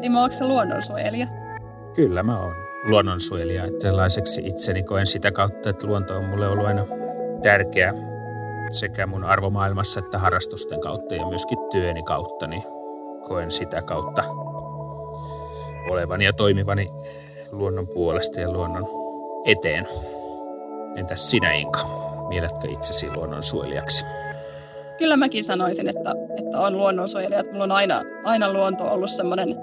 Timo, onko se luonnonsuojelija? Kyllä mä oon luonnonsuojelija. Että sellaiseksi itseni koen sitä kautta, että luonto on mulle ollut aina tärkeä sekä mun arvomaailmassa että harrastusten kautta ja myöskin työni kautta, niin koen sitä kautta olevani ja toimivani luonnon puolesta ja luonnon eteen. Entäs sinä Inka? Mieletkö itsesi luonnonsuojelijaksi? Kyllä mäkin sanoisin, että, että on luonnonsuojelija. Mulla on aina, aina luonto ollut semmoinen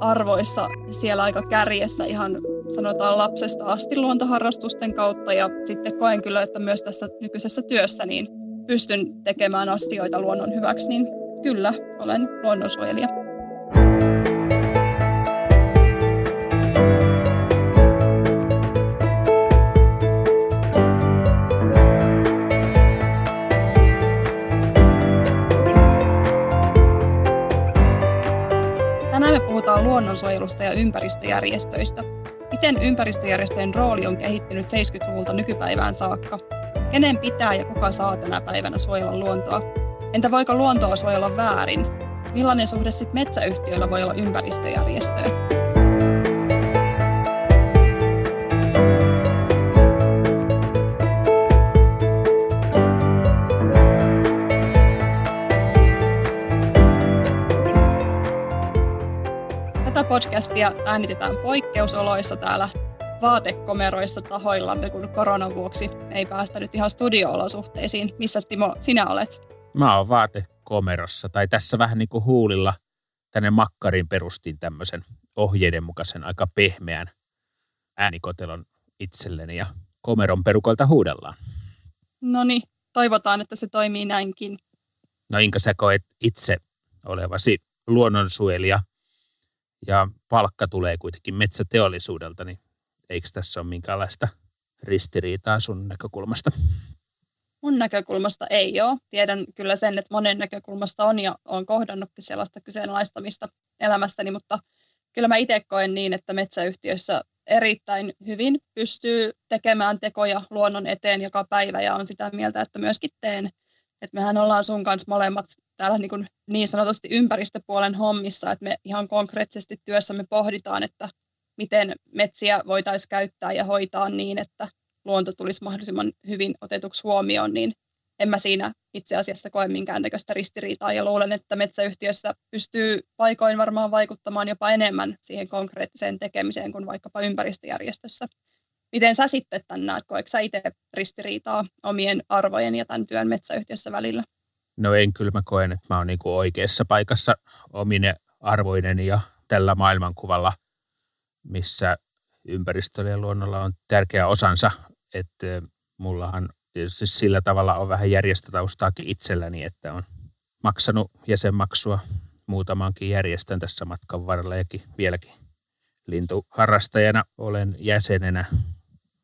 arvoissa siellä aika kärjessä ihan sanotaan lapsesta asti luontoharrastusten kautta ja sitten koen kyllä, että myös tässä nykyisessä työssä niin pystyn tekemään asioita luonnon hyväksi, niin kyllä olen luonnonsuojelija. Luonnonsuojelusta ja ympäristöjärjestöistä. Miten ympäristöjärjestöjen rooli on kehittynyt 70-luvulta nykypäivään saakka? Kenen pitää ja kuka saa tänä päivänä suojella luontoa? Entä voiko luontoa suojella väärin? Millainen suhde sitten metsäyhtiöillä voi olla ympäristöjärjestöön? Podcastia äänitetään poikkeusoloissa täällä vaatekomeroissa tahoillamme, kun koronan vuoksi ei päästä nyt ihan studio-olosuhteisiin. Missä Timo sinä olet? Mä oon vaatekomerossa, tai tässä vähän niin kuin huulilla tänne makkarin perustin tämmöisen ohjeiden mukaisen aika pehmeän äänikotelon itselleni ja komeron perukolta huudellaan. No niin, toivotaan, että se toimii näinkin. No Inka, sä koet itse olevasi luonnonsuojelija ja palkka tulee kuitenkin metsäteollisuudelta, niin eikö tässä ole minkäänlaista ristiriitaa sun näkökulmasta? Mun näkökulmasta ei ole. Tiedän kyllä sen, että monen näkökulmasta on ja olen kohdannutkin sellaista kyseenalaistamista elämästäni, mutta kyllä mä itse koen niin, että metsäyhtiöissä erittäin hyvin pystyy tekemään tekoja luonnon eteen joka päivä ja on sitä mieltä, että myöskin teen. Että mehän ollaan sun kanssa molemmat täällä niin, kuin niin sanotusti ympäristöpuolen hommissa, että me ihan konkreettisesti työssämme pohditaan, että miten metsiä voitaisiin käyttää ja hoitaa niin, että luonto tulisi mahdollisimman hyvin otetuksi huomioon, niin en mä siinä itse asiassa koe minkäännäköistä ristiriitaa ja luulen, että metsäyhtiössä pystyy paikoin varmaan vaikuttamaan jopa enemmän siihen konkreettiseen tekemiseen kuin vaikkapa ympäristöjärjestössä. Miten sä sitten tämän näet? Koetko sä itse ristiriitaa omien arvojen ja tämän työn metsäyhtiössä välillä? No en kyllä mä koen, että mä oon niinku oikeassa paikassa omine arvoinen ja tällä maailmankuvalla, missä ympäristöllä ja luonnolla on tärkeä osansa, että mullahan tietysti sillä tavalla on vähän järjestötaustaakin itselläni, että on maksanut jäsenmaksua. Muutamankin järjestön tässä matkan varrella ja vieläkin lintuharrastajana olen jäsenenä,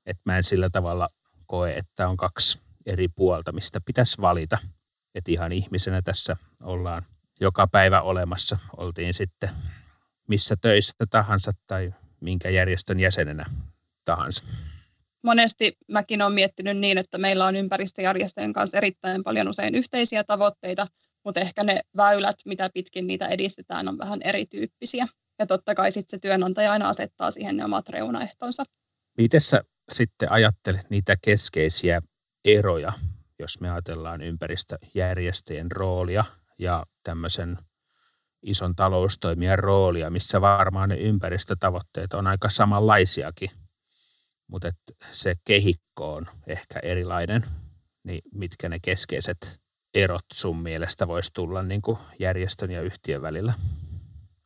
että mä en sillä tavalla koe, että on kaksi eri puolta, mistä pitäisi valita – että ihan ihmisenä tässä ollaan joka päivä olemassa. Oltiin sitten missä töissä tahansa tai minkä järjestön jäsenenä tahansa. Monesti mäkin olen miettinyt niin, että meillä on ympäristöjärjestöjen kanssa erittäin paljon usein yhteisiä tavoitteita, mutta ehkä ne väylät, mitä pitkin niitä edistetään, on vähän erityyppisiä. Ja totta kai sitten se työnantaja aina asettaa siihen ne omat reunaehtonsa. Miten sä sitten ajattelet niitä keskeisiä eroja jos me ajatellaan ympäristöjärjestöjen roolia ja tämmöisen ison taloustoimijan roolia, missä varmaan ne ympäristötavoitteet on aika samanlaisiakin, mutta se kehikko on ehkä erilainen, niin mitkä ne keskeiset erot sun mielestä voisi tulla niin kuin järjestön ja yhtiön välillä?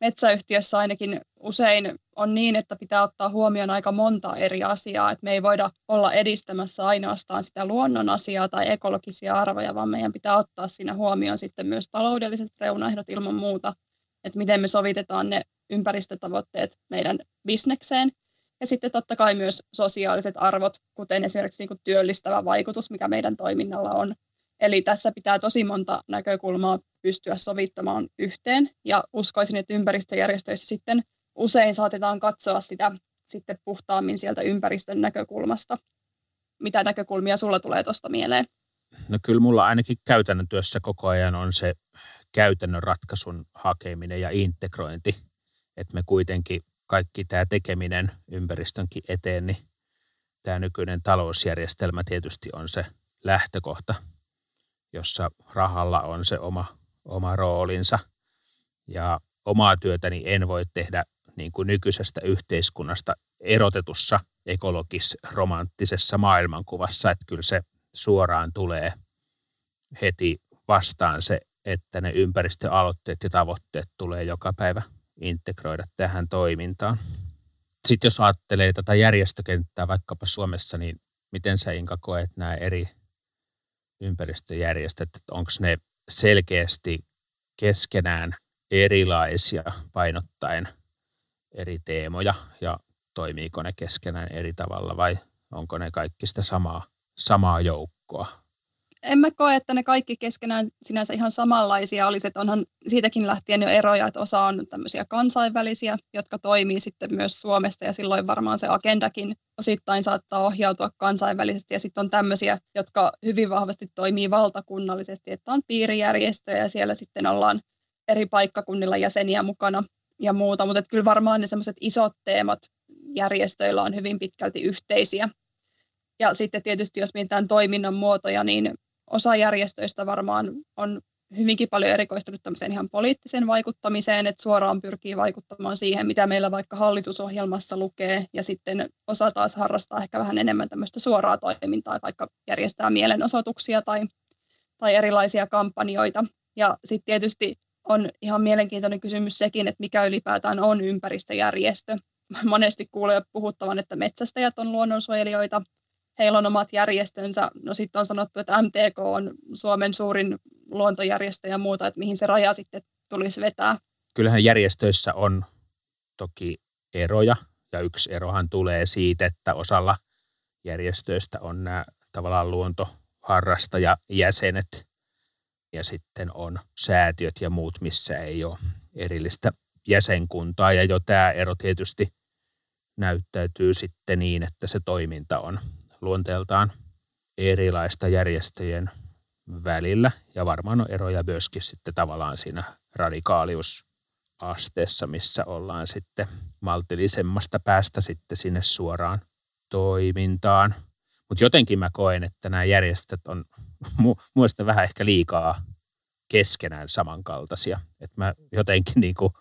metsäyhtiössä ainakin usein on niin, että pitää ottaa huomioon aika monta eri asiaa, että me ei voida olla edistämässä ainoastaan sitä luonnon asiaa tai ekologisia arvoja, vaan meidän pitää ottaa siinä huomioon sitten myös taloudelliset reunaehdot ilman muuta, että miten me sovitetaan ne ympäristötavoitteet meidän bisnekseen. Ja sitten totta kai myös sosiaaliset arvot, kuten esimerkiksi niin työllistävä vaikutus, mikä meidän toiminnalla on. Eli tässä pitää tosi monta näkökulmaa pystyä sovittamaan yhteen. Ja uskoisin, että ympäristöjärjestöissä sitten usein saatetaan katsoa sitä sitten puhtaammin sieltä ympäristön näkökulmasta. Mitä näkökulmia sulla tulee tuosta mieleen? No kyllä mulla ainakin käytännön työssä koko ajan on se käytännön ratkaisun hakeminen ja integrointi, että me kuitenkin kaikki tämä tekeminen ympäristönkin eteen, niin tämä nykyinen talousjärjestelmä tietysti on se lähtökohta, jossa rahalla on se oma, oma roolinsa. Ja omaa työtäni en voi tehdä niin kuin nykyisestä yhteiskunnasta erotetussa ekologis-romanttisessa maailmankuvassa, että kyllä se suoraan tulee heti vastaan se, että ne ympäristöaloitteet ja tavoitteet tulee joka päivä integroida tähän toimintaan. Sitten jos ajattelee tätä järjestökenttää vaikkapa Suomessa, niin miten sä Inka koet nämä eri ympäristöjärjestöt, että onko ne selkeästi keskenään erilaisia painottaen eri teemoja ja toimiiko ne keskenään eri tavalla vai onko ne kaikki sitä samaa, samaa joukkoa? en mä koe, että ne kaikki keskenään sinänsä ihan samanlaisia olisi, että onhan siitäkin lähtien jo eroja, että osa on tämmöisiä kansainvälisiä, jotka toimii sitten myös Suomesta ja silloin varmaan se agendakin osittain saattaa ohjautua kansainvälisesti ja sitten on tämmöisiä, jotka hyvin vahvasti toimii valtakunnallisesti, että on piirijärjestöjä ja siellä sitten ollaan eri paikkakunnilla jäseniä mukana ja muuta, mutta kyllä varmaan ne semmoiset isot teemat järjestöillä on hyvin pitkälti yhteisiä. Ja sitten tietysti jos mietitään toiminnan muotoja, niin osa järjestöistä varmaan on hyvinkin paljon erikoistunut tämmöiseen ihan poliittiseen vaikuttamiseen, että suoraan pyrkii vaikuttamaan siihen, mitä meillä vaikka hallitusohjelmassa lukee, ja sitten osa taas harrastaa ehkä vähän enemmän tämmöistä suoraa toimintaa, vaikka järjestää mielenosoituksia tai, tai erilaisia kampanjoita. Ja sitten tietysti on ihan mielenkiintoinen kysymys sekin, että mikä ylipäätään on ympäristöjärjestö. Monesti kuulee puhuttavan, että metsästäjät on luonnonsuojelijoita, heillä on omat järjestönsä. No sitten on sanottu, että MTK on Suomen suurin luontojärjestö ja muuta, että mihin se raja sitten tulisi vetää. Kyllähän järjestöissä on toki eroja, ja yksi erohan tulee siitä, että osalla järjestöistä on nämä tavallaan luontoharrastajajäsenet, ja sitten on säätiöt ja muut, missä ei ole erillistä jäsenkuntaa, ja jo tämä ero tietysti näyttäytyy sitten niin, että se toiminta on luonteeltaan erilaista järjestöjen välillä ja varmaan on eroja myöskin sitten tavallaan siinä radikaaliusasteessa, missä ollaan sitten maltillisemmasta päästä sitten sinne suoraan toimintaan. Mutta jotenkin mä koen, että nämä järjestöt on mu- muista vähän ehkä liikaa keskenään samankaltaisia. Että mä jotenkin niinku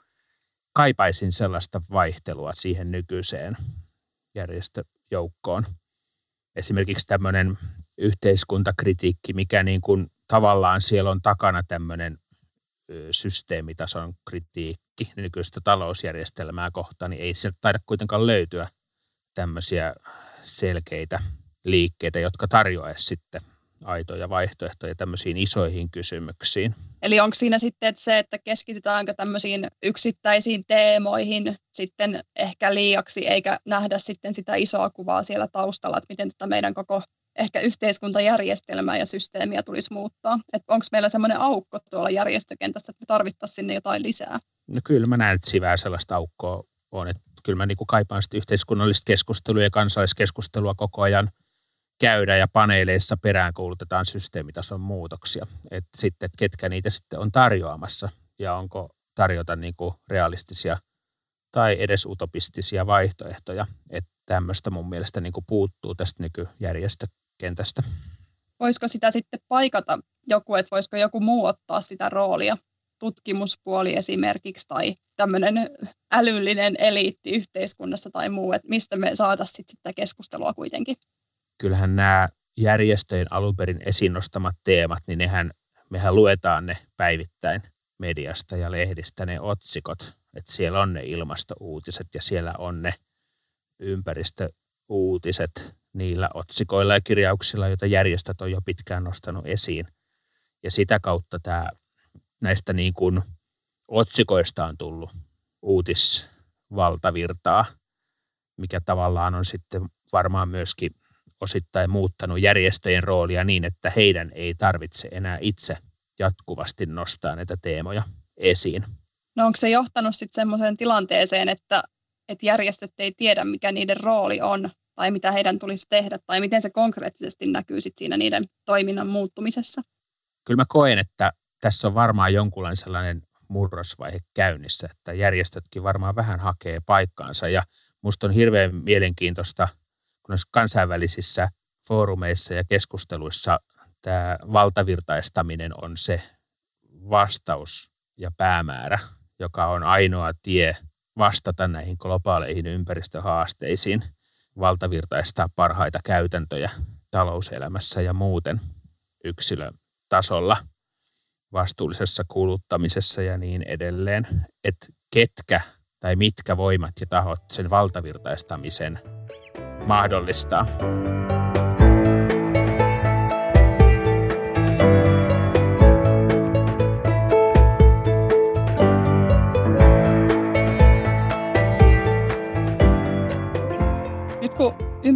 kaipaisin sellaista vaihtelua siihen nykyiseen järjestöjoukkoon esimerkiksi tämmöinen yhteiskuntakritiikki, mikä niin kuin tavallaan siellä on takana tämmöinen systeemitason kritiikki nykyistä talousjärjestelmää kohtaan, niin ei sieltä taida kuitenkaan löytyä tämmöisiä selkeitä liikkeitä, jotka tarjoaisi sitten aitoja vaihtoehtoja tämmöisiin isoihin kysymyksiin. Eli onko siinä sitten että se, että keskitytäänkö tämmöisiin yksittäisiin teemoihin sitten ehkä liiaksi, eikä nähdä sitten sitä isoa kuvaa siellä taustalla, että miten tätä meidän koko ehkä yhteiskuntajärjestelmää ja systeemiä tulisi muuttaa. Että onko meillä semmoinen aukko tuolla järjestökentässä, että me tarvittaisiin sinne jotain lisää? No kyllä mä näen, että sivää sellaista aukkoa on. Että kyllä mä niin kuin kaipaan sitä yhteiskunnallista keskustelua ja kansalaiskeskustelua koko ajan – käydä ja paneeleissa peräänkuulutetaan systeemitason muutoksia. Et sitten, että ketkä niitä sitten on tarjoamassa ja onko tarjota niin kuin realistisia tai edes utopistisia vaihtoehtoja. Että tämmöistä mun mielestä niin kuin puuttuu tästä nykyjärjestökentästä. Voisiko sitä sitten paikata joku, että voisiko joku muu ottaa sitä roolia? tutkimuspuoli esimerkiksi tai tämmöinen älyllinen eliitti yhteiskunnassa tai muu, että mistä me saataisiin sitä keskustelua kuitenkin kyllähän nämä järjestöjen alun perin esiin nostamat teemat, niin nehän, mehän luetaan ne päivittäin mediasta ja lehdistä ne otsikot, että siellä on ne ilmastouutiset ja siellä on ne ympäristöuutiset niillä otsikoilla ja kirjauksilla, joita järjestöt on jo pitkään nostanut esiin. Ja sitä kautta tämä, näistä niin kuin otsikoista on tullut uutisvaltavirtaa, mikä tavallaan on sitten varmaan myöskin osittain muuttanut järjestöjen roolia niin, että heidän ei tarvitse enää itse jatkuvasti nostaa näitä teemoja esiin. No onko se johtanut sitten semmoiseen tilanteeseen, että, että järjestöt ei tiedä, mikä niiden rooli on, tai mitä heidän tulisi tehdä tai miten se konkreettisesti näkyy sit siinä niiden toiminnan muuttumisessa? Kyllä mä koen, että tässä on varmaan jonkunlainen sellainen murrosvaihe käynnissä, että järjestötkin varmaan vähän hakee paikkaansa ja musta on hirveän mielenkiintoista, kun kansainvälisissä foorumeissa ja keskusteluissa tämä valtavirtaistaminen on se vastaus ja päämäärä, joka on ainoa tie vastata näihin globaaleihin ympäristöhaasteisiin, valtavirtaistaa parhaita käytäntöjä talouselämässä ja muuten yksilötasolla, vastuullisessa kuluttamisessa ja niin edelleen. Että ketkä tai mitkä voimat ja tahot sen valtavirtaistamisen mahdollistaa.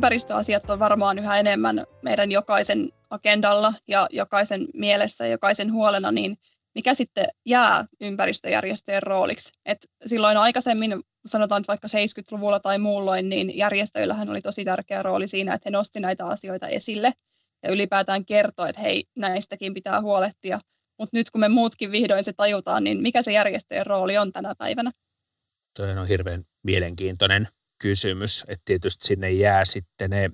ympäristöasiat on varmaan yhä enemmän meidän jokaisen agendalla ja jokaisen mielessä ja jokaisen huolena, niin mikä sitten jää ympäristöjärjestöjen rooliksi? Et silloin aikaisemmin, sanotaan vaikka 70-luvulla tai muulloin, niin järjestöillähän oli tosi tärkeä rooli siinä, että he nosti näitä asioita esille ja ylipäätään kertoi, että hei, näistäkin pitää huolehtia. Mutta nyt kun me muutkin vihdoin se tajutaan, niin mikä se järjestöjen rooli on tänä päivänä? Tuo on hirveän mielenkiintoinen kysymys, että tietysti sinne jää sitten ne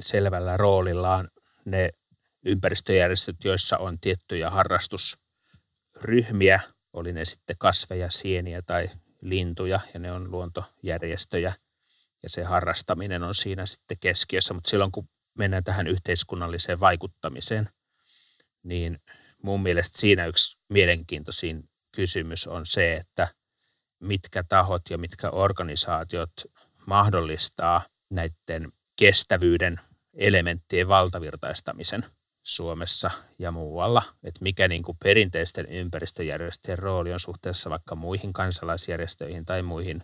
selvällä roolillaan ne ympäristöjärjestöt, joissa on tiettyjä harrastusryhmiä, oli ne sitten kasveja, sieniä tai lintuja, ja ne on luontojärjestöjä, ja se harrastaminen on siinä sitten keskiössä, mutta silloin kun mennään tähän yhteiskunnalliseen vaikuttamiseen, niin mun mielestä siinä yksi mielenkiintoisin kysymys on se, että mitkä tahot ja mitkä organisaatiot mahdollistaa näiden kestävyyden elementtien valtavirtaistamisen Suomessa ja muualla, että mikä niin kuin perinteisten ympäristöjärjestöjen rooli on suhteessa vaikka muihin kansalaisjärjestöihin tai muihin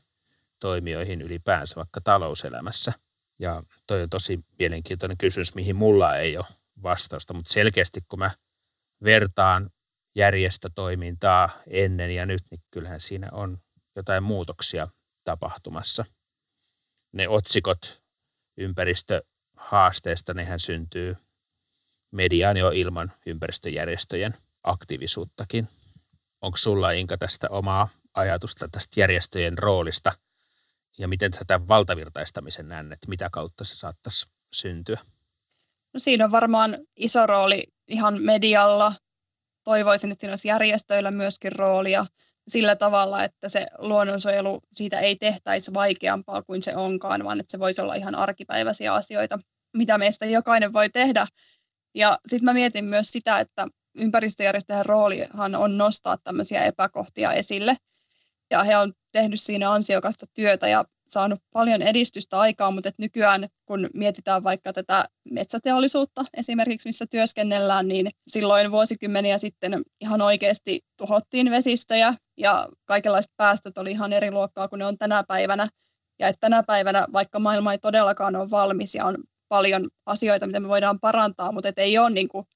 toimijoihin ylipäänsä vaikka talouselämässä. Ja toi on tosi mielenkiintoinen kysymys, mihin mulla ei ole vastausta, mutta selkeästi kun mä vertaan järjestötoimintaa ennen ja nyt, niin kyllähän siinä on jotain muutoksia tapahtumassa – ne otsikot ympäristöhaasteesta, nehän syntyy mediaan jo ilman ympäristöjärjestöjen aktiivisuuttakin. Onko sulla Inka tästä omaa ajatusta tästä järjestöjen roolista ja miten tätä valtavirtaistamisen näen, että mitä kautta se saattaisi syntyä? No siinä on varmaan iso rooli ihan medialla. Toivoisin, että siinä olisi järjestöillä myöskin roolia sillä tavalla, että se luonnonsuojelu siitä ei tehtäisi vaikeampaa kuin se onkaan, vaan että se voisi olla ihan arkipäiväisiä asioita, mitä meistä jokainen voi tehdä. Ja sitten mä mietin myös sitä, että ympäristöjärjestöjen roolihan on nostaa tämmöisiä epäkohtia esille. Ja he on tehnyt siinä ansiokasta työtä ja saanut paljon edistystä aikaa, mutta nykyään kun mietitään vaikka tätä metsäteollisuutta esimerkiksi, missä työskennellään, niin silloin vuosikymmeniä sitten ihan oikeasti tuhottiin vesistöjä ja kaikenlaiset päästöt oli ihan eri luokkaa kuin ne on tänä päivänä. Ja että tänä päivänä, vaikka maailma ei todellakaan ole valmis ja on paljon asioita, mitä me voidaan parantaa, mutta ei ole niin kuin,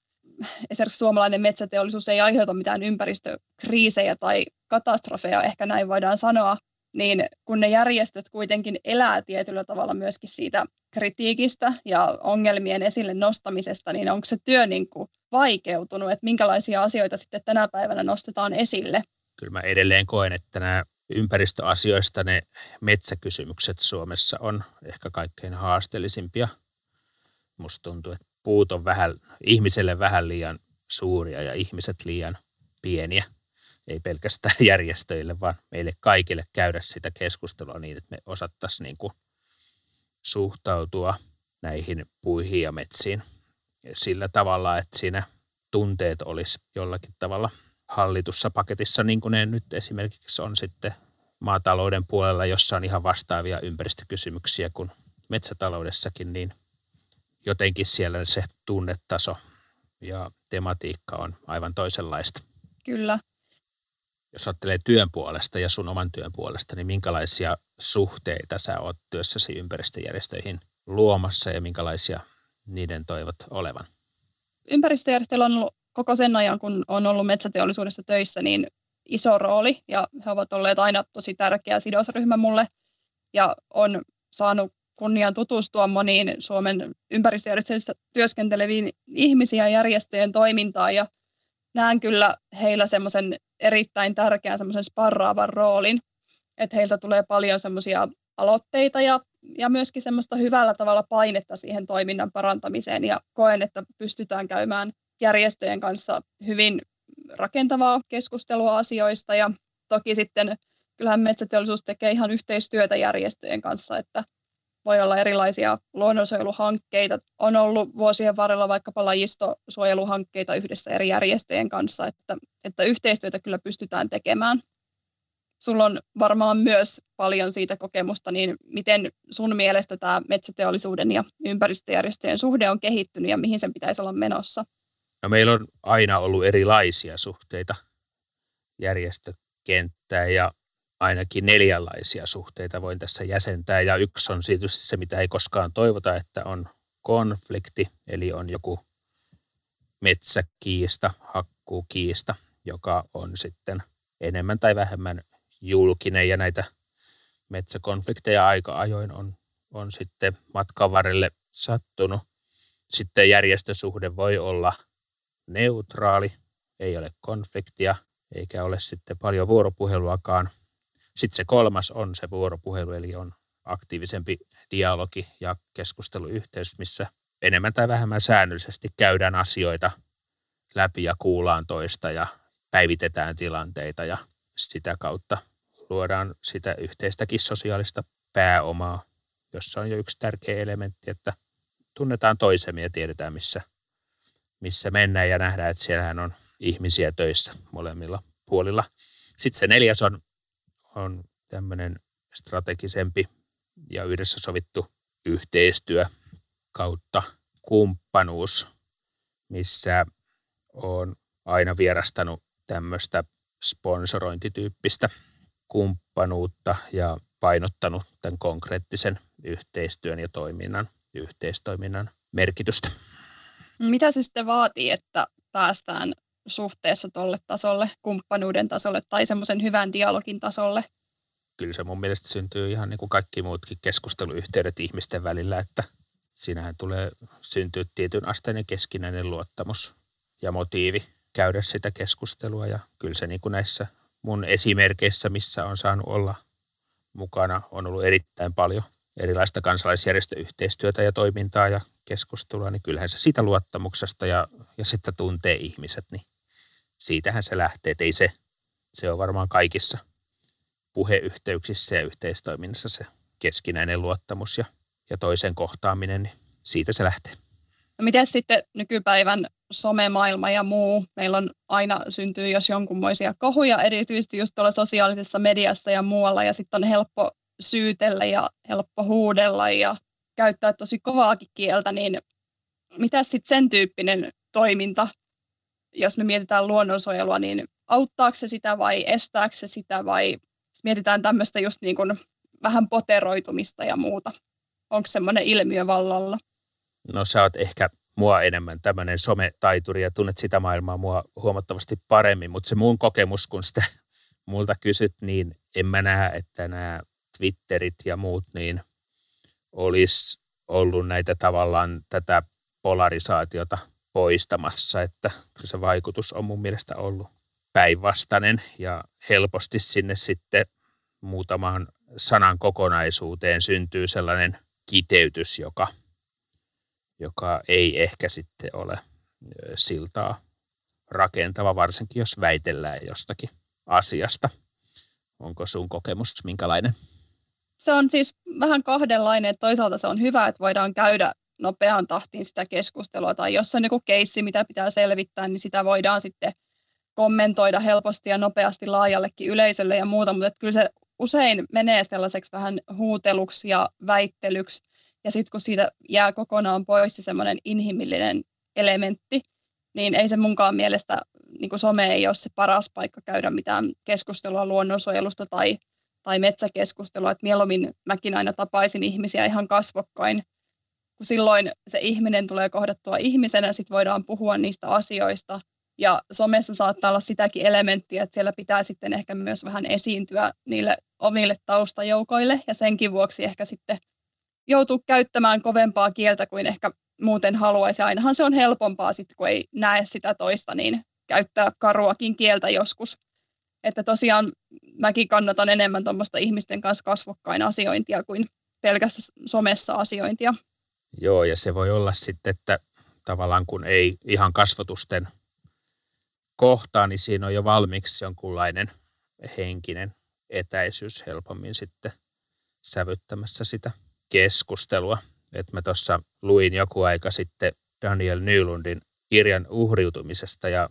esimerkiksi suomalainen metsäteollisuus ei aiheuta mitään ympäristökriisejä tai katastrofeja, ehkä näin voidaan sanoa, niin kun ne järjestöt kuitenkin elää tietyllä tavalla myöskin siitä kritiikistä ja ongelmien esille nostamisesta, niin onko se työ niin kuin vaikeutunut, että minkälaisia asioita sitten tänä päivänä nostetaan esille? Kyllä mä edelleen koen, että nämä ympäristöasioista ne metsäkysymykset Suomessa on ehkä kaikkein haasteellisimpia. Musta tuntuu, että puut on vähän, ihmiselle vähän liian suuria ja ihmiset liian pieniä. Ei pelkästään järjestöille, vaan meille kaikille käydä sitä keskustelua niin, että me osattaisiin niin kuin suhtautua näihin puihin ja metsiin. Sillä tavalla, että siinä tunteet olisi jollakin tavalla hallitussa paketissa, niin kuin ne nyt esimerkiksi on sitten maatalouden puolella, jossa on ihan vastaavia ympäristökysymyksiä kuin metsätaloudessakin, niin jotenkin siellä se tunnetaso ja tematiikka on aivan toisenlaista. Kyllä jos ajattelee työn puolesta ja sun oman työn puolesta, niin minkälaisia suhteita sä oot työssäsi ympäristöjärjestöihin luomassa ja minkälaisia niiden toivot olevan? Ympäristöjärjestöillä on ollut koko sen ajan, kun on ollut metsäteollisuudessa töissä, niin iso rooli ja he ovat olleet aina tosi tärkeä sidosryhmä mulle ja on saanut kunnian tutustua moniin Suomen ympäristöjärjestöissä työskenteleviin ihmisiä ja järjestöjen toimintaa ja näen kyllä heillä semmoisen erittäin tärkeän semmoisen sparraavan roolin, että heiltä tulee paljon semmoisia aloitteita ja, ja myöskin semmoista hyvällä tavalla painetta siihen toiminnan parantamiseen. Ja koen, että pystytään käymään järjestöjen kanssa hyvin rakentavaa keskustelua asioista. Ja toki sitten kyllähän metsäteollisuus tekee ihan yhteistyötä järjestöjen kanssa, että voi olla erilaisia luonnonsuojeluhankkeita. On ollut vuosien varrella vaikkapa lajistosuojeluhankkeita yhdessä eri järjestöjen kanssa, että, että yhteistyötä kyllä pystytään tekemään. Sulla on varmaan myös paljon siitä kokemusta, niin miten sun mielestä tämä metsäteollisuuden ja ympäristöjärjestöjen suhde on kehittynyt ja mihin sen pitäisi olla menossa? No meillä on aina ollut erilaisia suhteita järjestökenttään ja ainakin neljänlaisia suhteita voin tässä jäsentää. Ja yksi on tietysti se, mitä ei koskaan toivota, että on konflikti, eli on joku metsäkiista, hakkuukiista, joka on sitten enemmän tai vähemmän julkinen ja näitä metsäkonflikteja aika ajoin on, on sitten matkan varrelle sattunut. Sitten järjestösuhde voi olla neutraali, ei ole konfliktia eikä ole sitten paljon vuoropuheluakaan – sitten se kolmas on se vuoropuhelu, eli on aktiivisempi dialogi ja keskusteluyhteys, missä enemmän tai vähemmän säännöllisesti käydään asioita läpi ja kuullaan toista ja päivitetään tilanteita ja sitä kautta luodaan sitä yhteistäkin sosiaalista pääomaa, jossa on jo yksi tärkeä elementti, että tunnetaan toisemme ja tiedetään, missä, missä mennään ja nähdään, että siellähän on ihmisiä töissä molemmilla puolilla. Sitten se neljäs on on tämmöinen strategisempi ja yhdessä sovittu yhteistyö kautta kumppanuus, missä on aina vierastanut tämmöistä sponsorointityyppistä kumppanuutta ja painottanut tämän konkreettisen yhteistyön ja toiminnan, yhteistoiminnan merkitystä. Mitä se sitten vaatii, että päästään suhteessa tuolle tasolle, kumppanuuden tasolle tai semmoisen hyvän dialogin tasolle? Kyllä se mun mielestä syntyy ihan niin kuin kaikki muutkin keskusteluyhteydet ihmisten välillä, että siinähän tulee syntyä tietyn asteinen keskinäinen luottamus ja motiivi käydä sitä keskustelua ja kyllä se niin kuin näissä mun esimerkkeissä, missä on saanut olla mukana, on ollut erittäin paljon erilaista kansalaisjärjestöyhteistyötä ja toimintaa ja keskustelua, niin kyllähän se siitä luottamuksesta ja, ja sitten tuntee ihmiset, niin siitähän se lähtee, että ei se, se on varmaan kaikissa puheyhteyksissä ja yhteistoiminnassa se keskinäinen luottamus ja, ja toisen kohtaaminen, niin siitä se lähtee. No miten sitten nykypäivän somemaailma ja muu? Meillä on aina syntyy jos jonkunmoisia kohuja, erityisesti just tuolla sosiaalisessa mediassa ja muualla, ja sitten on helppo syytellä ja helppo huudella ja käyttää tosi kovaakin kieltä, niin mitä sitten sen tyyppinen toiminta jos me mietitään luonnonsuojelua, niin auttaako se sitä vai estääkö se sitä vai mietitään tämmöistä just niin kuin vähän poteroitumista ja muuta. Onko semmoinen ilmiö vallalla? No sä oot ehkä mua enemmän tämmöinen sometaituri ja tunnet sitä maailmaa mua huomattavasti paremmin, mutta se mun kokemus, kun sitä multa kysyt, niin en mä näe, että nämä Twitterit ja muut niin olisi ollut näitä tavallaan tätä polarisaatiota poistamassa, että se vaikutus on mun mielestä ollut päinvastainen ja helposti sinne sitten muutamaan sanan kokonaisuuteen syntyy sellainen kiteytys, joka, joka ei ehkä sitten ole siltaa rakentava, varsinkin jos väitellään jostakin asiasta. Onko sun kokemus minkälainen? Se on siis vähän kahdenlainen. Toisaalta se on hyvä, että voidaan käydä nopeaan tahtiin sitä keskustelua, tai jos on joku keissi, mitä pitää selvittää, niin sitä voidaan sitten kommentoida helposti ja nopeasti laajallekin yleisölle ja muuta, mutta kyllä se usein menee sellaiseksi vähän huuteluksi ja väittelyksi, ja sitten kun siitä jää kokonaan pois se semmoinen inhimillinen elementti, niin ei se munkaan mielestä, niin kuin some ei ole se paras paikka käydä mitään keskustelua luonnonsuojelusta tai, tai metsäkeskustelua, että mieluummin mäkin aina tapaisin ihmisiä ihan kasvokkain kun silloin se ihminen tulee kohdattua ihmisenä, sitten voidaan puhua niistä asioista. Ja somessa saattaa olla sitäkin elementtiä, että siellä pitää sitten ehkä myös vähän esiintyä niille omille taustajoukoille, ja senkin vuoksi ehkä sitten joutuu käyttämään kovempaa kieltä kuin ehkä muuten haluaisi. Ainahan se on helpompaa sitten, kun ei näe sitä toista, niin käyttää karuakin kieltä joskus. Että tosiaan mäkin kannatan enemmän tuommoista ihmisten kanssa kasvokkain asiointia kuin pelkästään somessa asiointia. Joo, ja se voi olla sitten, että tavallaan kun ei ihan kasvotusten kohtaa, niin siinä on jo valmiiksi jonkunlainen henkinen etäisyys helpommin sitten sävyttämässä sitä keskustelua. Et mä tuossa luin joku aika sitten Daniel Nylundin kirjan uhriutumisesta ja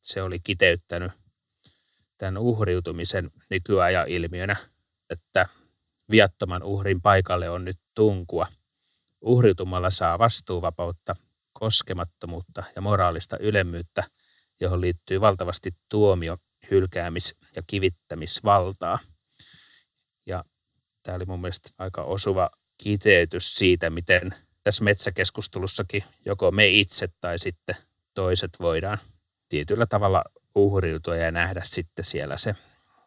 se oli kiteyttänyt tämän uhriutumisen nykyajan ilmiönä, että viattoman uhrin paikalle on nyt tunkua. Uhriutumalla saa vastuuvapautta, koskemattomuutta ja moraalista ylemmyyttä, johon liittyy valtavasti tuomio, hylkäämis- ja kivittämisvaltaa. Ja tämä oli mun mielestä aika osuva kiteytys siitä, miten tässä metsäkeskustelussakin joko me itse tai sitten toiset voidaan tietyllä tavalla uhriutua ja nähdä sitten siellä se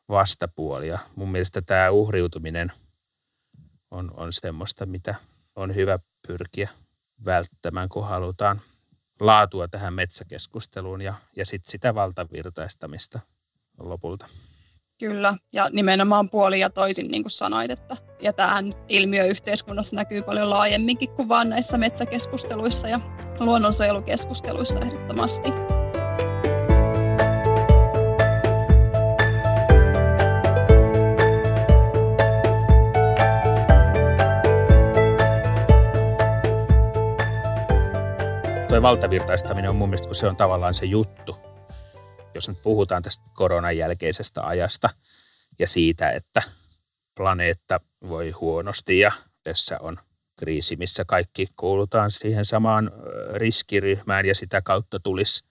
vastapuoli. Ja mun mielestä tämä uhriutuminen on, on semmoista, mitä on hyvä pyrkiä välttämään, kun halutaan laatua tähän metsäkeskusteluun ja, ja sitten sitä valtavirtaistamista lopulta. Kyllä, ja nimenomaan puoli ja toisin, niin kuin sanoit, että ja tähän ilmiö yhteiskunnassa näkyy paljon laajemminkin kuin vain näissä metsäkeskusteluissa ja luonnonsuojelukeskusteluissa ehdottomasti. Tuo valtavirtaistaminen on mun mielestä, kun se on tavallaan se juttu, jos nyt puhutaan tästä koronan jälkeisestä ajasta ja siitä, että planeetta voi huonosti ja tässä on kriisi, missä kaikki kuulutaan siihen samaan riskiryhmään ja sitä kautta tulisi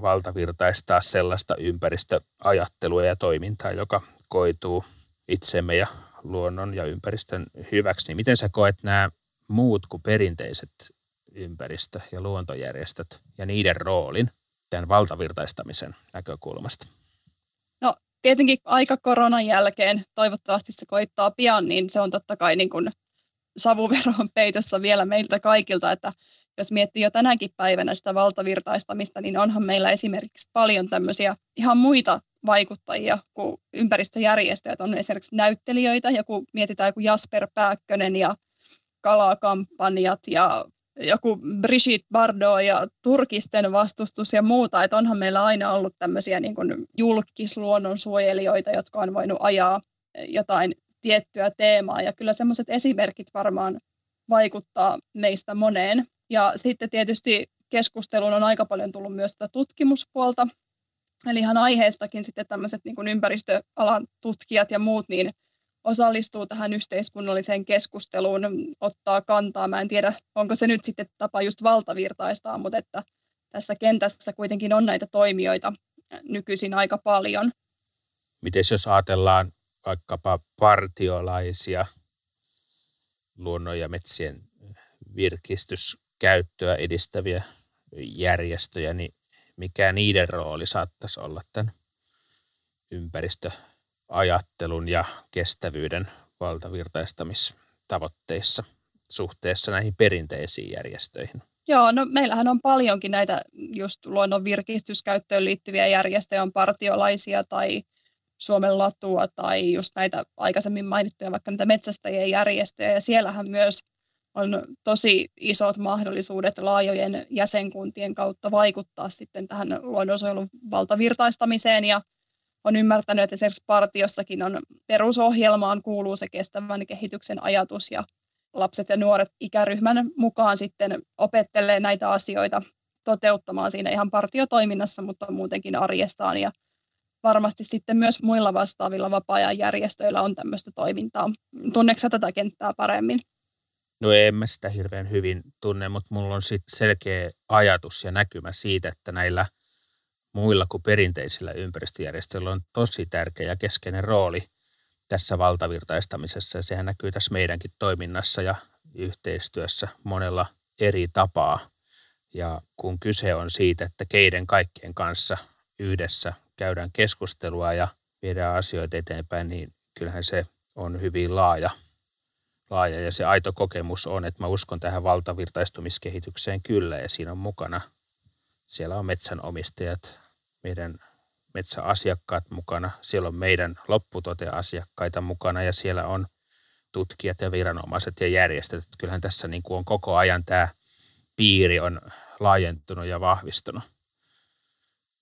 valtavirtaistaa sellaista ympäristöajattelua ja toimintaa, joka koituu itsemme ja luonnon ja ympäristön hyväksi. Niin miten sä koet nämä muut kuin perinteiset ympäristö- ja luontojärjestöt ja niiden roolin tämän valtavirtaistamisen näkökulmasta? No tietenkin aika koronan jälkeen, toivottavasti se koittaa pian, niin se on totta kai niin kuin savuveron peitossa vielä meiltä kaikilta, että jos miettii jo tänäkin päivänä sitä valtavirtaistamista, niin onhan meillä esimerkiksi paljon tämmöisiä ihan muita vaikuttajia kuin ympäristöjärjestöjät. On esimerkiksi näyttelijöitä, ja kun mietitään joku Jasper Pääkkönen ja kalakampanjat ja joku Brigitte Bardot ja turkisten vastustus ja muuta, että onhan meillä aina ollut tämmöisiä niin kuin julkisluonnonsuojelijoita, jotka on voinut ajaa jotain tiettyä teemaa. Ja kyllä semmoiset esimerkit varmaan vaikuttaa meistä moneen. Ja sitten tietysti keskusteluun on aika paljon tullut myös tätä tutkimuspuolta, eli ihan aiheestakin sitten tämmöiset niin kuin ympäristöalan tutkijat ja muut, niin osallistuu tähän yhteiskunnalliseen keskusteluun, ottaa kantaa. Mä en tiedä, onko se nyt sitten tapa just valtavirtaistaa, mutta että tässä kentässä kuitenkin on näitä toimijoita nykyisin aika paljon. Miten jos ajatellaan vaikkapa partiolaisia luonnon ja metsien virkistyskäyttöä edistäviä järjestöjä, niin mikä niiden rooli saattaisi olla tämän ympäristö- ajattelun ja kestävyyden valtavirtaistamistavoitteissa suhteessa näihin perinteisiin järjestöihin? Joo, no meillähän on paljonkin näitä just luonnon virkistyskäyttöön liittyviä järjestöjä, on partiolaisia tai Suomen latua tai just näitä aikaisemmin mainittuja vaikka näitä metsästäjien järjestöjä. Ja siellähän myös on tosi isot mahdollisuudet laajojen jäsenkuntien kautta vaikuttaa sitten tähän luonnonsuojelun valtavirtaistamiseen. Ja on ymmärtänyt, että esimerkiksi partiossakin on perusohjelmaan kuuluu se kestävän kehityksen ajatus ja lapset ja nuoret ikäryhmän mukaan sitten opettelee näitä asioita toteuttamaan siinä ihan partiotoiminnassa, mutta muutenkin arjestaan ja varmasti sitten myös muilla vastaavilla vapaa-ajan järjestöillä on tämmöistä toimintaa. Tunneeko tätä kenttää paremmin? No en mä sitä hirveän hyvin tunne, mutta mulla on sit selkeä ajatus ja näkymä siitä, että näillä muilla kuin perinteisillä ympäristöjärjestöillä on tosi tärkeä ja keskeinen rooli tässä valtavirtaistamisessa. Sehän näkyy tässä meidänkin toiminnassa ja yhteistyössä monella eri tapaa. Ja kun kyse on siitä, että keiden kaikkien kanssa yhdessä käydään keskustelua ja viedään asioita eteenpäin, niin kyllähän se on hyvin laaja laaja ja se aito kokemus on, että mä uskon tähän valtavirtaistumiskehitykseen kyllä ja siinä on mukana, siellä on metsänomistajat, meidän metsäasiakkaat mukana, siellä on meidän lopputoteasiakkaita mukana ja siellä on tutkijat ja viranomaiset ja järjestöt. Kyllähän tässä niin kuin on koko ajan tämä piiri on laajentunut ja vahvistunut.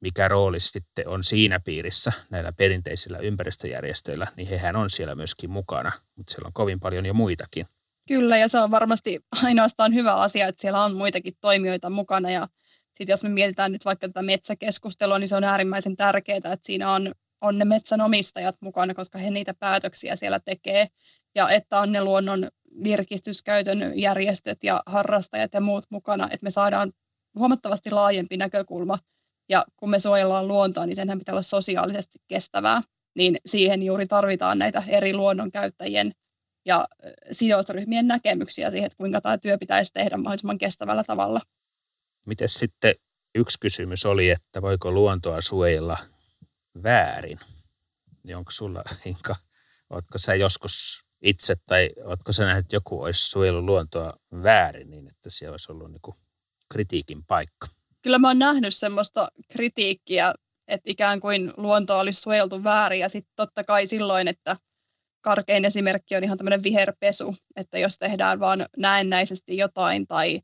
Mikä rooli sitten on siinä piirissä näillä perinteisillä ympäristöjärjestöillä, niin hehän on siellä myöskin mukana, mutta siellä on kovin paljon jo muitakin. Kyllä, ja se on varmasti ainoastaan hyvä asia, että siellä on muitakin toimijoita mukana. Ja sitten jos me mietitään nyt vaikka tätä metsäkeskustelua, niin se on äärimmäisen tärkeää, että siinä on, on ne metsänomistajat mukana, koska he niitä päätöksiä siellä tekee. Ja että on ne luonnon virkistyskäytön järjestöt ja harrastajat ja muut mukana, että me saadaan huomattavasti laajempi näkökulma. Ja kun me suojellaan luontoa, niin senhän pitää olla sosiaalisesti kestävää. Niin siihen juuri tarvitaan näitä eri luonnonkäyttäjien ja sidosryhmien näkemyksiä siihen, että kuinka tämä työ pitäisi tehdä mahdollisimman kestävällä tavalla. Miten sitten yksi kysymys oli, että voiko luontoa suojella väärin? Niin onko sulla, Inka, oletko sä joskus itse tai oletko sä nähnyt, että joku olisi suojellut luontoa väärin niin, että siellä olisi ollut niin kritiikin paikka? Kyllä mä oon nähnyt semmoista kritiikkiä, että ikään kuin luontoa olisi suojeltu väärin ja sitten totta kai silloin, että karkein esimerkki on ihan tämmöinen viherpesu, että jos tehdään vaan näennäisesti jotain tai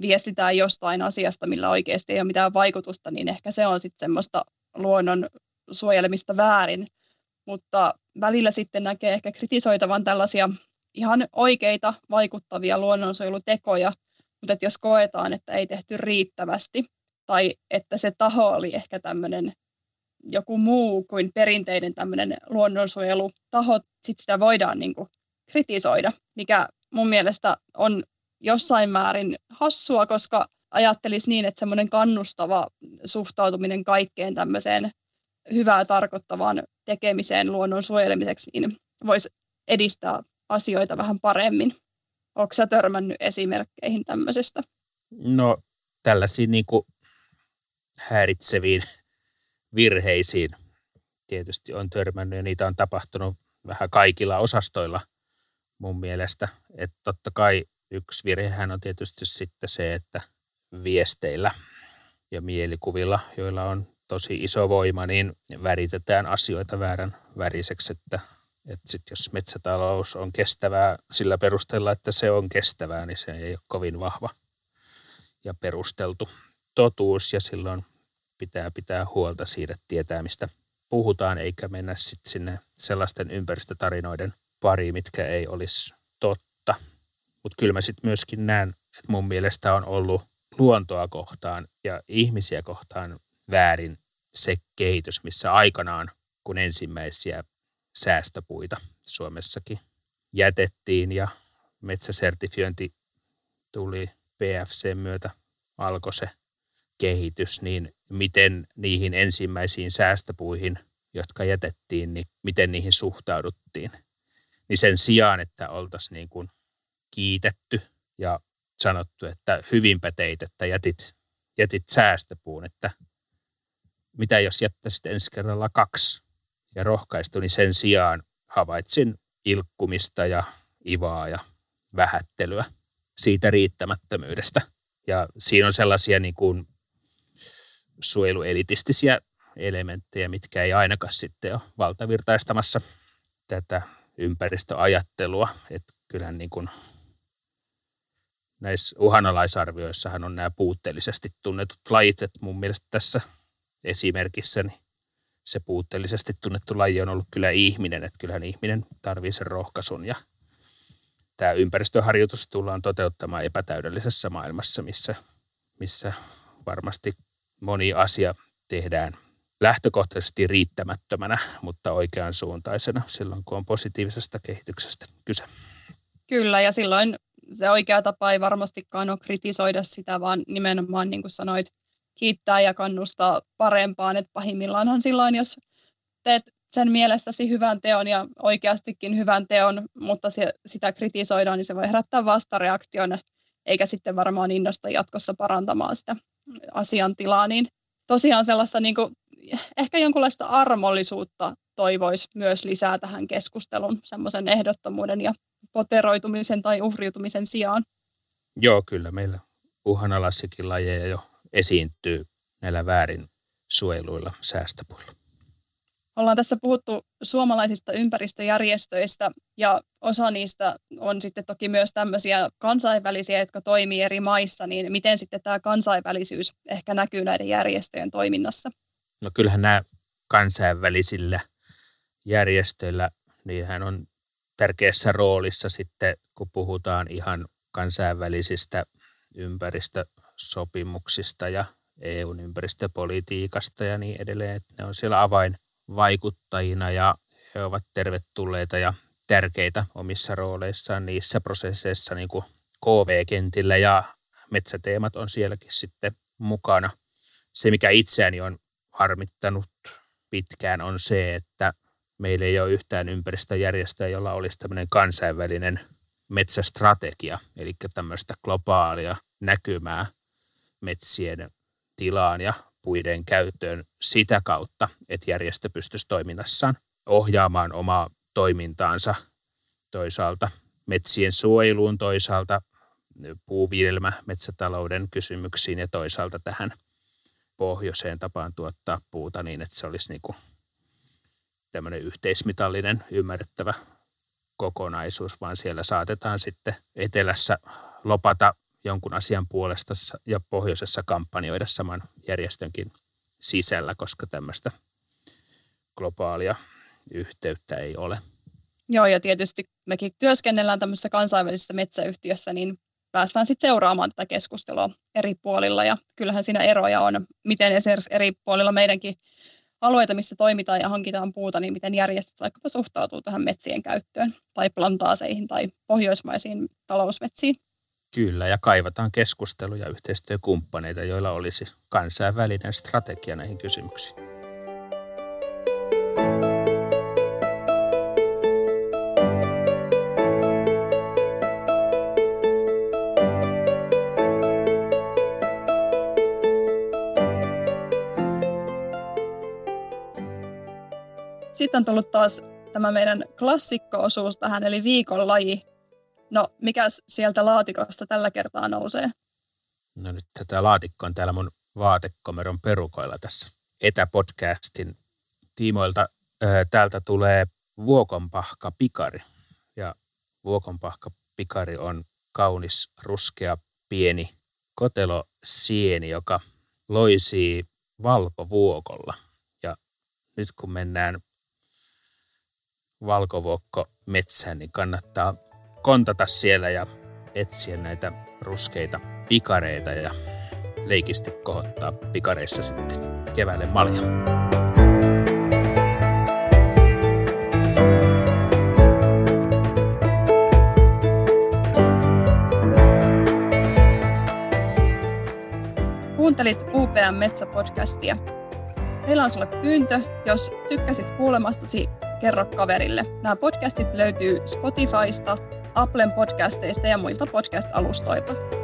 viestitään jostain asiasta, millä oikeasti ei ole mitään vaikutusta, niin ehkä se on sitten semmoista luonnon suojelemista väärin. Mutta välillä sitten näkee ehkä kritisoitavan tällaisia ihan oikeita vaikuttavia luonnonsuojelutekoja, mutta että jos koetaan, että ei tehty riittävästi tai että se taho oli ehkä tämmöinen joku muu kuin perinteinen tämmöinen luonnonsuojelutaho, sitten sitä voidaan niin kuin kritisoida, mikä mun mielestä on jossain määrin hassua, koska ajattelisi niin, että semmoinen kannustava suhtautuminen kaikkeen tämmöiseen hyvää tarkoittavaan tekemiseen luonnon suojelemiseksi, niin voisi edistää asioita vähän paremmin. Onko sä törmännyt esimerkkeihin tämmöisestä? No tällaisiin niin kuin häiritseviin virheisiin tietysti on törmännyt ja niitä on tapahtunut vähän kaikilla osastoilla mun mielestä. Että totta kai yksi virhehän on tietysti sitten se, että viesteillä ja mielikuvilla, joilla on tosi iso voima, niin väritetään asioita väärän väriseksi, että, että sit jos metsätalous on kestävää sillä perusteella, että se on kestävää, niin se ei ole kovin vahva ja perusteltu totuus ja silloin pitää pitää huolta siitä, tietää mistä puhutaan, eikä mennä sitten sinne sellaisten ympäristötarinoiden pariin, mitkä ei olisi totta. Mutta kyllä mä sitten myöskin näen, että mun mielestä on ollut luontoa kohtaan ja ihmisiä kohtaan väärin se kehitys, missä aikanaan, kun ensimmäisiä säästöpuita Suomessakin jätettiin ja metsäsertifiointi tuli PFC myötä, alkoi se kehitys, niin miten niihin ensimmäisiin säästöpuihin, jotka jätettiin, niin miten niihin suhtauduttiin. Niin sen sijaan, että oltaisiin niin kuin kiitetty ja sanottu, että hyvinpä teit, että jätit, jätit säästöpuun, että mitä jos jättäisit ensi kerralla kaksi ja rohkaistu, niin sen sijaan havaitsin ilkkumista ja ivaa ja vähättelyä siitä riittämättömyydestä. Ja siinä on sellaisia niin kuin suojeluelitistisiä elementtejä, mitkä ei ainakaan sitten ole valtavirtaistamassa tätä ympäristöajattelua. Että kyllähän niin kuin näissä uhanalaisarvioissahan on nämä puutteellisesti tunnetut lajit, että mun mielestä tässä esimerkissä niin se puutteellisesti tunnettu laji on ollut kyllä ihminen, että kyllähän ihminen tarvii sen rohkaisun ja tämä ympäristöharjoitus tullaan toteuttamaan epätäydellisessä maailmassa, missä, missä varmasti moni asia tehdään lähtökohtaisesti riittämättömänä, mutta oikean suuntaisena silloin, kun on positiivisesta kehityksestä kyse. Kyllä, ja silloin se oikea tapa ei varmastikaan ole kritisoida sitä, vaan nimenomaan, niin kuin sanoit, kiittää ja kannustaa parempaan. Että pahimmillaanhan silloin, jos teet sen mielestäsi hyvän teon ja oikeastikin hyvän teon, mutta se, sitä kritisoidaan, niin se voi herättää vastareaktion, eikä sitten varmaan innosta jatkossa parantamaan sitä asiantilaa, niin tosiaan sellaista niin kuin, ehkä jonkunlaista armollisuutta toivoisi myös lisää tähän keskustelun, semmoisen ehdottomuuden ja poteroitumisen tai uhriutumisen sijaan. Joo, kyllä meillä uhanalaisikin lajeja jo esiintyy näillä väärin suojeluilla säästöpuilla. Ollaan tässä puhuttu suomalaisista ympäristöjärjestöistä ja osa niistä on sitten toki myös tämmöisiä kansainvälisiä, jotka toimii eri maissa, niin miten sitten tämä kansainvälisyys ehkä näkyy näiden järjestöjen toiminnassa? No kyllähän nämä kansainvälisillä järjestöillä, niinhän on tärkeässä roolissa sitten, kun puhutaan ihan kansainvälisistä ympäristösopimuksista ja EUn ympäristöpolitiikasta ja niin edelleen. Että ne on siellä avainvaikuttajina ja he ovat tervetulleita ja tärkeitä omissa rooleissaan niissä prosesseissa niin kuin KV-kentillä ja metsäteemat on sielläkin sitten mukana. Se, mikä itseäni on harmittanut pitkään, on se, että meillä ei ole yhtään ympäristöjärjestöä, jolla olisi tämmöinen kansainvälinen metsästrategia, eli tämmöistä globaalia näkymää metsien tilaan ja puiden käyttöön sitä kautta, että järjestö pystyisi toiminnassaan ohjaamaan omaa toimintaansa toisaalta metsien suojeluun, toisaalta puuviljelmä, metsätalouden kysymyksiin ja toisaalta tähän pohjoiseen tapaan tuottaa puuta niin, että se olisi niin kuin tämmöinen yhteismitallinen, ymmärrettävä kokonaisuus, vaan siellä saatetaan sitten etelässä lopata jonkun asian puolesta ja pohjoisessa kampanjoida saman järjestönkin sisällä, koska tämmöistä globaalia yhteyttä ei ole. Joo, ja tietysti mekin työskennellään tämmöisessä kansainvälisessä metsäyhtiössä, niin päästään sitten seuraamaan tätä keskustelua eri puolilla. Ja kyllähän siinä eroja on, miten esimerkiksi eri puolilla meidänkin alueita, missä toimitaan ja hankitaan puuta, niin miten järjestöt vaikkapa suhtautuu tähän metsien käyttöön tai plantaaseihin tai pohjoismaisiin talousmetsiin. Kyllä, ja kaivataan keskusteluja yhteistyökumppaneita, joilla olisi kansainvälinen strategia näihin kysymyksiin. Sitten on tullut taas tämä meidän klassikko-osuus tähän, eli viikon laji. No, mikä sieltä laatikosta tällä kertaa nousee? No nyt tätä laatikko on täällä mun vaatekomeron perukoilla tässä etäpodcastin tiimoilta. Täältä tulee vuokonpahka pikari. Ja vuokonpahka pikari on kaunis, ruskea, pieni kotelosieni, joka loisii valkovuokolla. Ja nyt kun mennään valkovuokko metsään, niin kannattaa kontata siellä ja etsiä näitä ruskeita pikareita ja leikisti kohottaa pikareissa sitten keväälle malja. Kuuntelit UPM Metsäpodcastia. Meillä on sulle pyyntö, jos tykkäsit kuulemastasi Kerro kaverille. Nämä podcastit löytyy Spotifysta, Applen podcasteista ja muilta podcast-alustoilta.